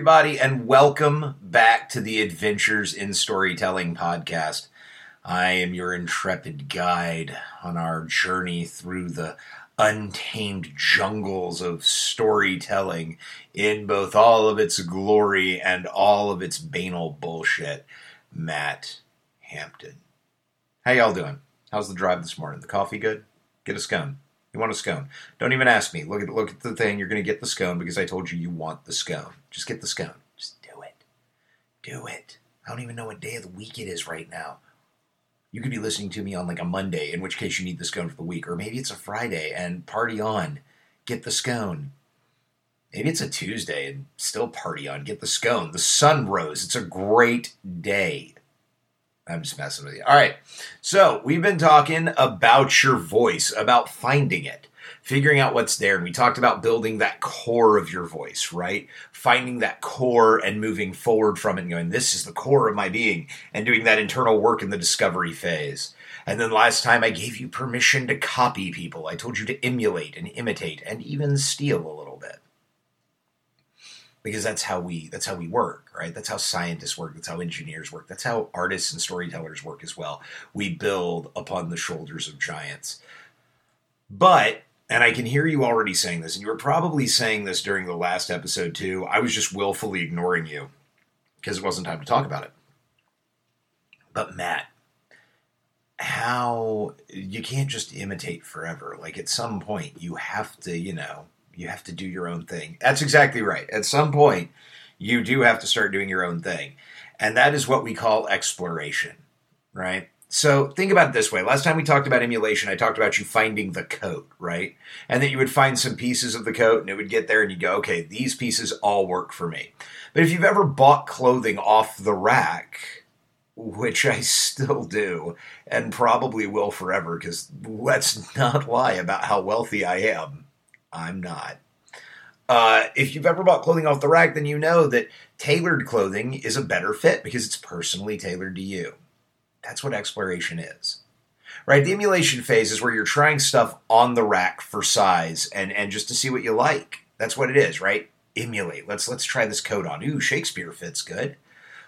Everybody, and welcome back to the Adventures in Storytelling podcast. I am your intrepid guide on our journey through the untamed jungles of storytelling in both all of its glory and all of its banal bullshit. Matt Hampton. How y'all doing? How's the drive this morning? The coffee good? Get a scone. You want a scone. Don't even ask me. Look at look at the thing. You're going to get the scone because I told you you want the scone. Just get the scone. Just do it. Do it. I don't even know what day of the week it is right now. You could be listening to me on like a Monday, in which case you need the scone for the week, or maybe it's a Friday and party on. Get the scone. Maybe it's a Tuesday and still party on. Get the scone. The sun rose. It's a great day. I'm just messing with you. All right. So we've been talking about your voice, about finding it, figuring out what's there. And we talked about building that core of your voice, right? Finding that core and moving forward from it and going, this is the core of my being, and doing that internal work in the discovery phase. And then last time I gave you permission to copy people. I told you to emulate and imitate and even steal a little bit because that's how we that's how we work right? That's how scientists work. That's how engineers work. That's how artists and storytellers work as well. We build upon the shoulders of giants. But and i can hear you already saying this and you were probably saying this during the last episode too i was just willfully ignoring you because it wasn't time to talk about it. But matt how you can't just imitate forever. Like at some point you have to you know you have to do your own thing. That's exactly right. At some point, you do have to start doing your own thing. And that is what we call exploration, right? So think about it this way. Last time we talked about emulation, I talked about you finding the coat, right? And that you would find some pieces of the coat and it would get there and you go, okay, these pieces all work for me. But if you've ever bought clothing off the rack, which I still do and probably will forever, because let's not lie about how wealthy I am. I'm not. Uh, if you've ever bought clothing off the rack, then you know that tailored clothing is a better fit because it's personally tailored to you. That's what exploration is. Right? The emulation phase is where you're trying stuff on the rack for size and, and just to see what you like. That's what it is, right? Emulate. Let's let's try this coat on. Ooh, Shakespeare fits good.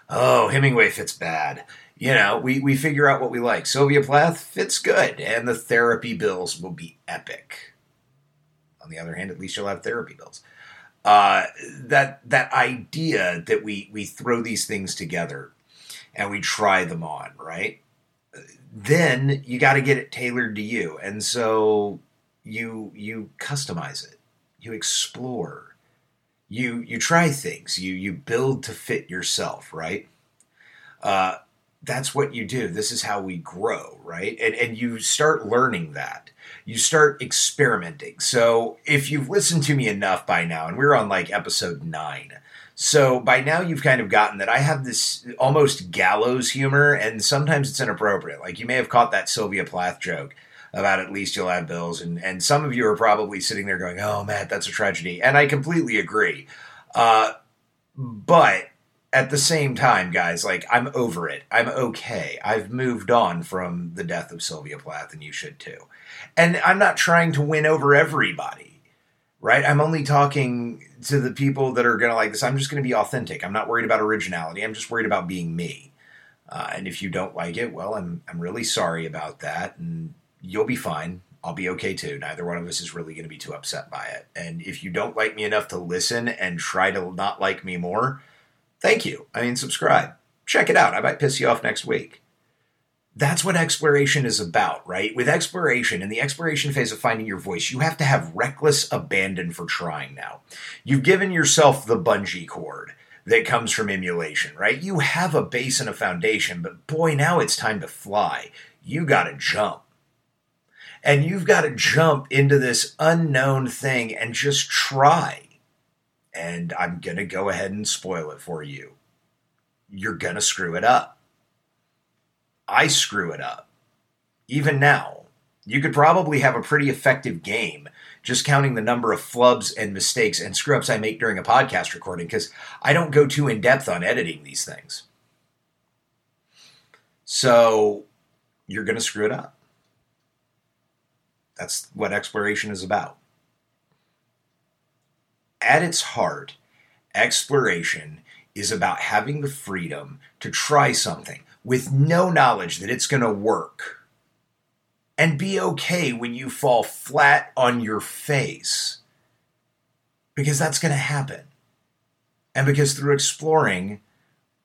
Oh, Hemingway fits bad. You know, we, we figure out what we like. Sylvia Plath fits good, and the therapy bills will be epic. On the other hand, at least you'll have therapy bills. Uh, that that idea that we we throw these things together and we try them on, right? Then you got to get it tailored to you, and so you you customize it, you explore, you you try things, you you build to fit yourself, right? Uh, that's what you do. This is how we grow, right? And and you start learning that you start experimenting. So if you've listened to me enough by now, and we're on like episode nine. So by now you've kind of gotten that I have this almost gallows humor, and sometimes it's inappropriate. Like you may have caught that Sylvia Plath joke about at least you'll have bills, and and some of you are probably sitting there going, "Oh man, that's a tragedy," and I completely agree. Uh, but at the same time, guys, like I'm over it. I'm okay. I've moved on from the death of Sylvia Plath, and you should too. And I'm not trying to win over everybody, right? I'm only talking to the people that are going to like this. I'm just going to be authentic. I'm not worried about originality. I'm just worried about being me. Uh, and if you don't like it, well, I'm I'm really sorry about that, and you'll be fine. I'll be okay too. Neither one of us is really going to be too upset by it. And if you don't like me enough to listen and try to not like me more, thank you. I mean, subscribe. Check it out. I might piss you off next week. That's what exploration is about, right? With exploration, in the exploration phase of finding your voice, you have to have reckless abandon for trying now. You've given yourself the bungee cord that comes from emulation, right? You have a base and a foundation, but boy, now it's time to fly. You got to jump. And you've got to jump into this unknown thing and just try and I'm going to go ahead and spoil it for you. You're going to screw it up. I screw it up. Even now, you could probably have a pretty effective game just counting the number of flubs and mistakes and screw ups I make during a podcast recording because I don't go too in depth on editing these things. So you're going to screw it up. That's what exploration is about at its heart, Exploration is about having the freedom to try something with no knowledge that it's going to work and be okay when you fall flat on your face because that's going to happen. And because through exploring,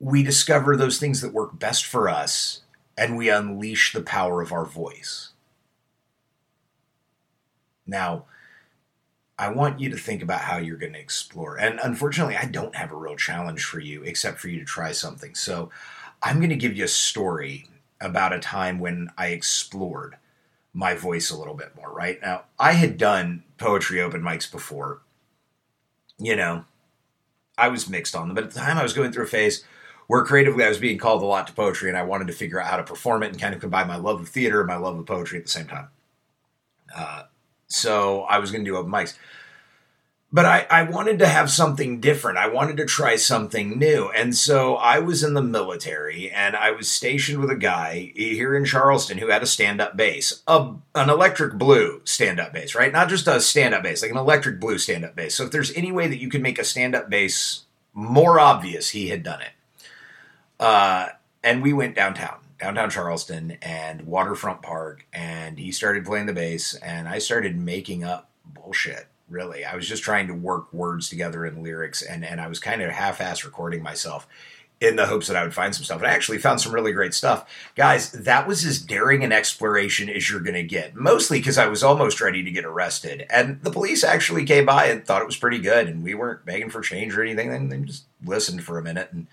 we discover those things that work best for us and we unleash the power of our voice. Now, I want you to think about how you're going to explore. And unfortunately, I don't have a real challenge for you except for you to try something. So I'm going to give you a story about a time when I explored my voice a little bit more, right? Now, I had done poetry open mics before. You know, I was mixed on them, but at the time I was going through a phase where creatively I was being called a lot to poetry and I wanted to figure out how to perform it and kind of combine my love of theater and my love of poetry at the same time. Uh, so I was going to do open mics. But I, I wanted to have something different. I wanted to try something new. And so I was in the military and I was stationed with a guy here in Charleston who had a stand up bass, a, an electric blue stand up bass, right? Not just a stand up bass, like an electric blue stand up bass. So if there's any way that you could make a stand up bass more obvious, he had done it. Uh, and we went downtown downtown Charleston and Waterfront Park, and he started playing the bass, and I started making up bullshit. Really, I was just trying to work words together in lyrics, and and I was kind of half-ass recording myself in the hopes that I would find some stuff. And I actually found some really great stuff. Guys, that was as daring an exploration as you're going to get, mostly because I was almost ready to get arrested. And the police actually came by and thought it was pretty good. And we weren't begging for change or anything. They just listened for a minute and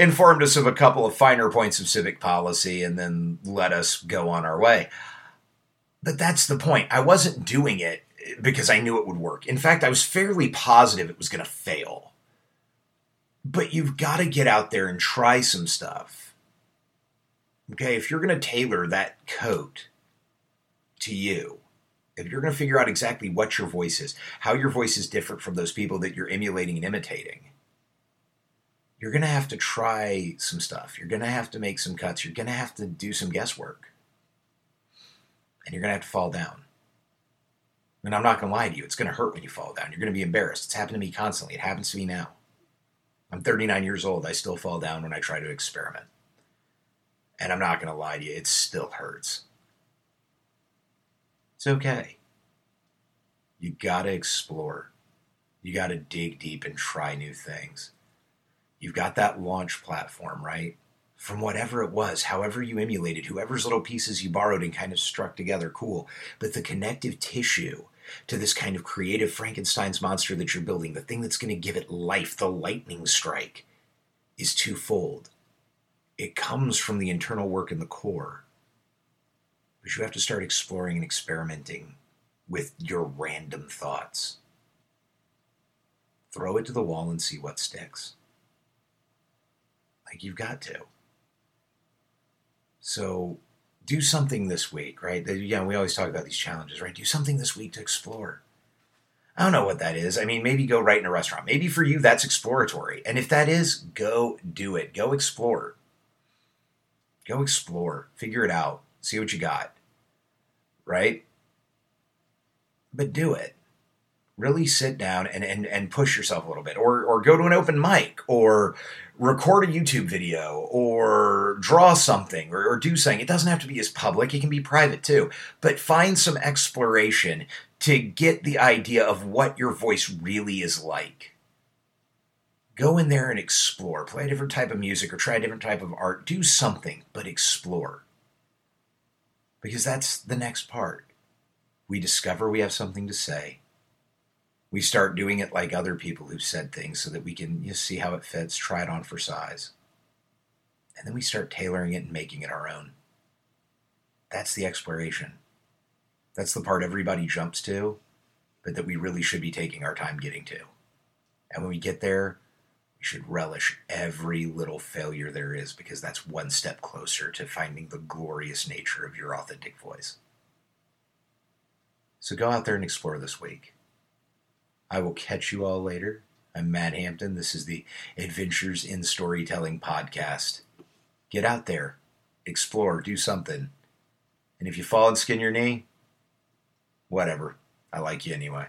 informed us of a couple of finer points of civic policy and then let us go on our way. But that's the point. I wasn't doing it because I knew it would work. In fact, I was fairly positive it was going to fail. But you've got to get out there and try some stuff. Okay, if you're going to tailor that coat to you, if you're going to figure out exactly what your voice is, how your voice is different from those people that you're emulating and imitating, you're going to have to try some stuff. You're going to have to make some cuts. You're going to have to do some guesswork. And you're going to have to fall down. And I'm not going to lie to you, it's going to hurt when you fall down. You're going to be embarrassed. It's happened to me constantly. It happens to me now. I'm 39 years old. I still fall down when I try to experiment. And I'm not going to lie to you, it still hurts. It's okay. You got to explore. You got to dig deep and try new things. You've got that launch platform, right? From whatever it was, however you emulated, whoever's little pieces you borrowed and kind of struck together, cool. But the connective tissue to this kind of creative Frankenstein's monster that you're building, the thing that's going to give it life, the lightning strike, is twofold. It comes from the internal work in the core, but you have to start exploring and experimenting with your random thoughts. Throw it to the wall and see what sticks. Like you've got to. So do something this week, write? Yeah, we always talk about these challenges, right? Do something this week to explore. I don't know what that is. I mean, maybe go right in a restaurant. Maybe for you, that's exploratory. And if that is, go do it. Go explore. Go explore. Figure it out. See what you got. Right? But do it really sit down and, and, and push yourself a little bit or, or go to an open mic or record a YouTube video or draw something or, or do something. It doesn't have to be as public, it can be private too. But find some exploration to get the idea of what your voice really is like. Go in there and explore. Play a different type of music or try a different type of art. Do something, but explore. Because that's the next part. We discover we have something to say we start doing it like other people who've said things so that we can you know, see how it fits, try it on for size. And then we start tailoring it and making it our own. That's the exploration. That's the part everybody jumps to, but that we really should be taking our time getting to. And when we get there, we should relish every little failure there is because that's one step closer to finding the glorious nature of your authentic voice. So go out there and explore this week. I will catch you all later. I'm Matt Hampton. This is the Adventures in Storytelling podcast. Get out there, explore, do something. And if you fall and skin your knee, whatever. I like you anyway.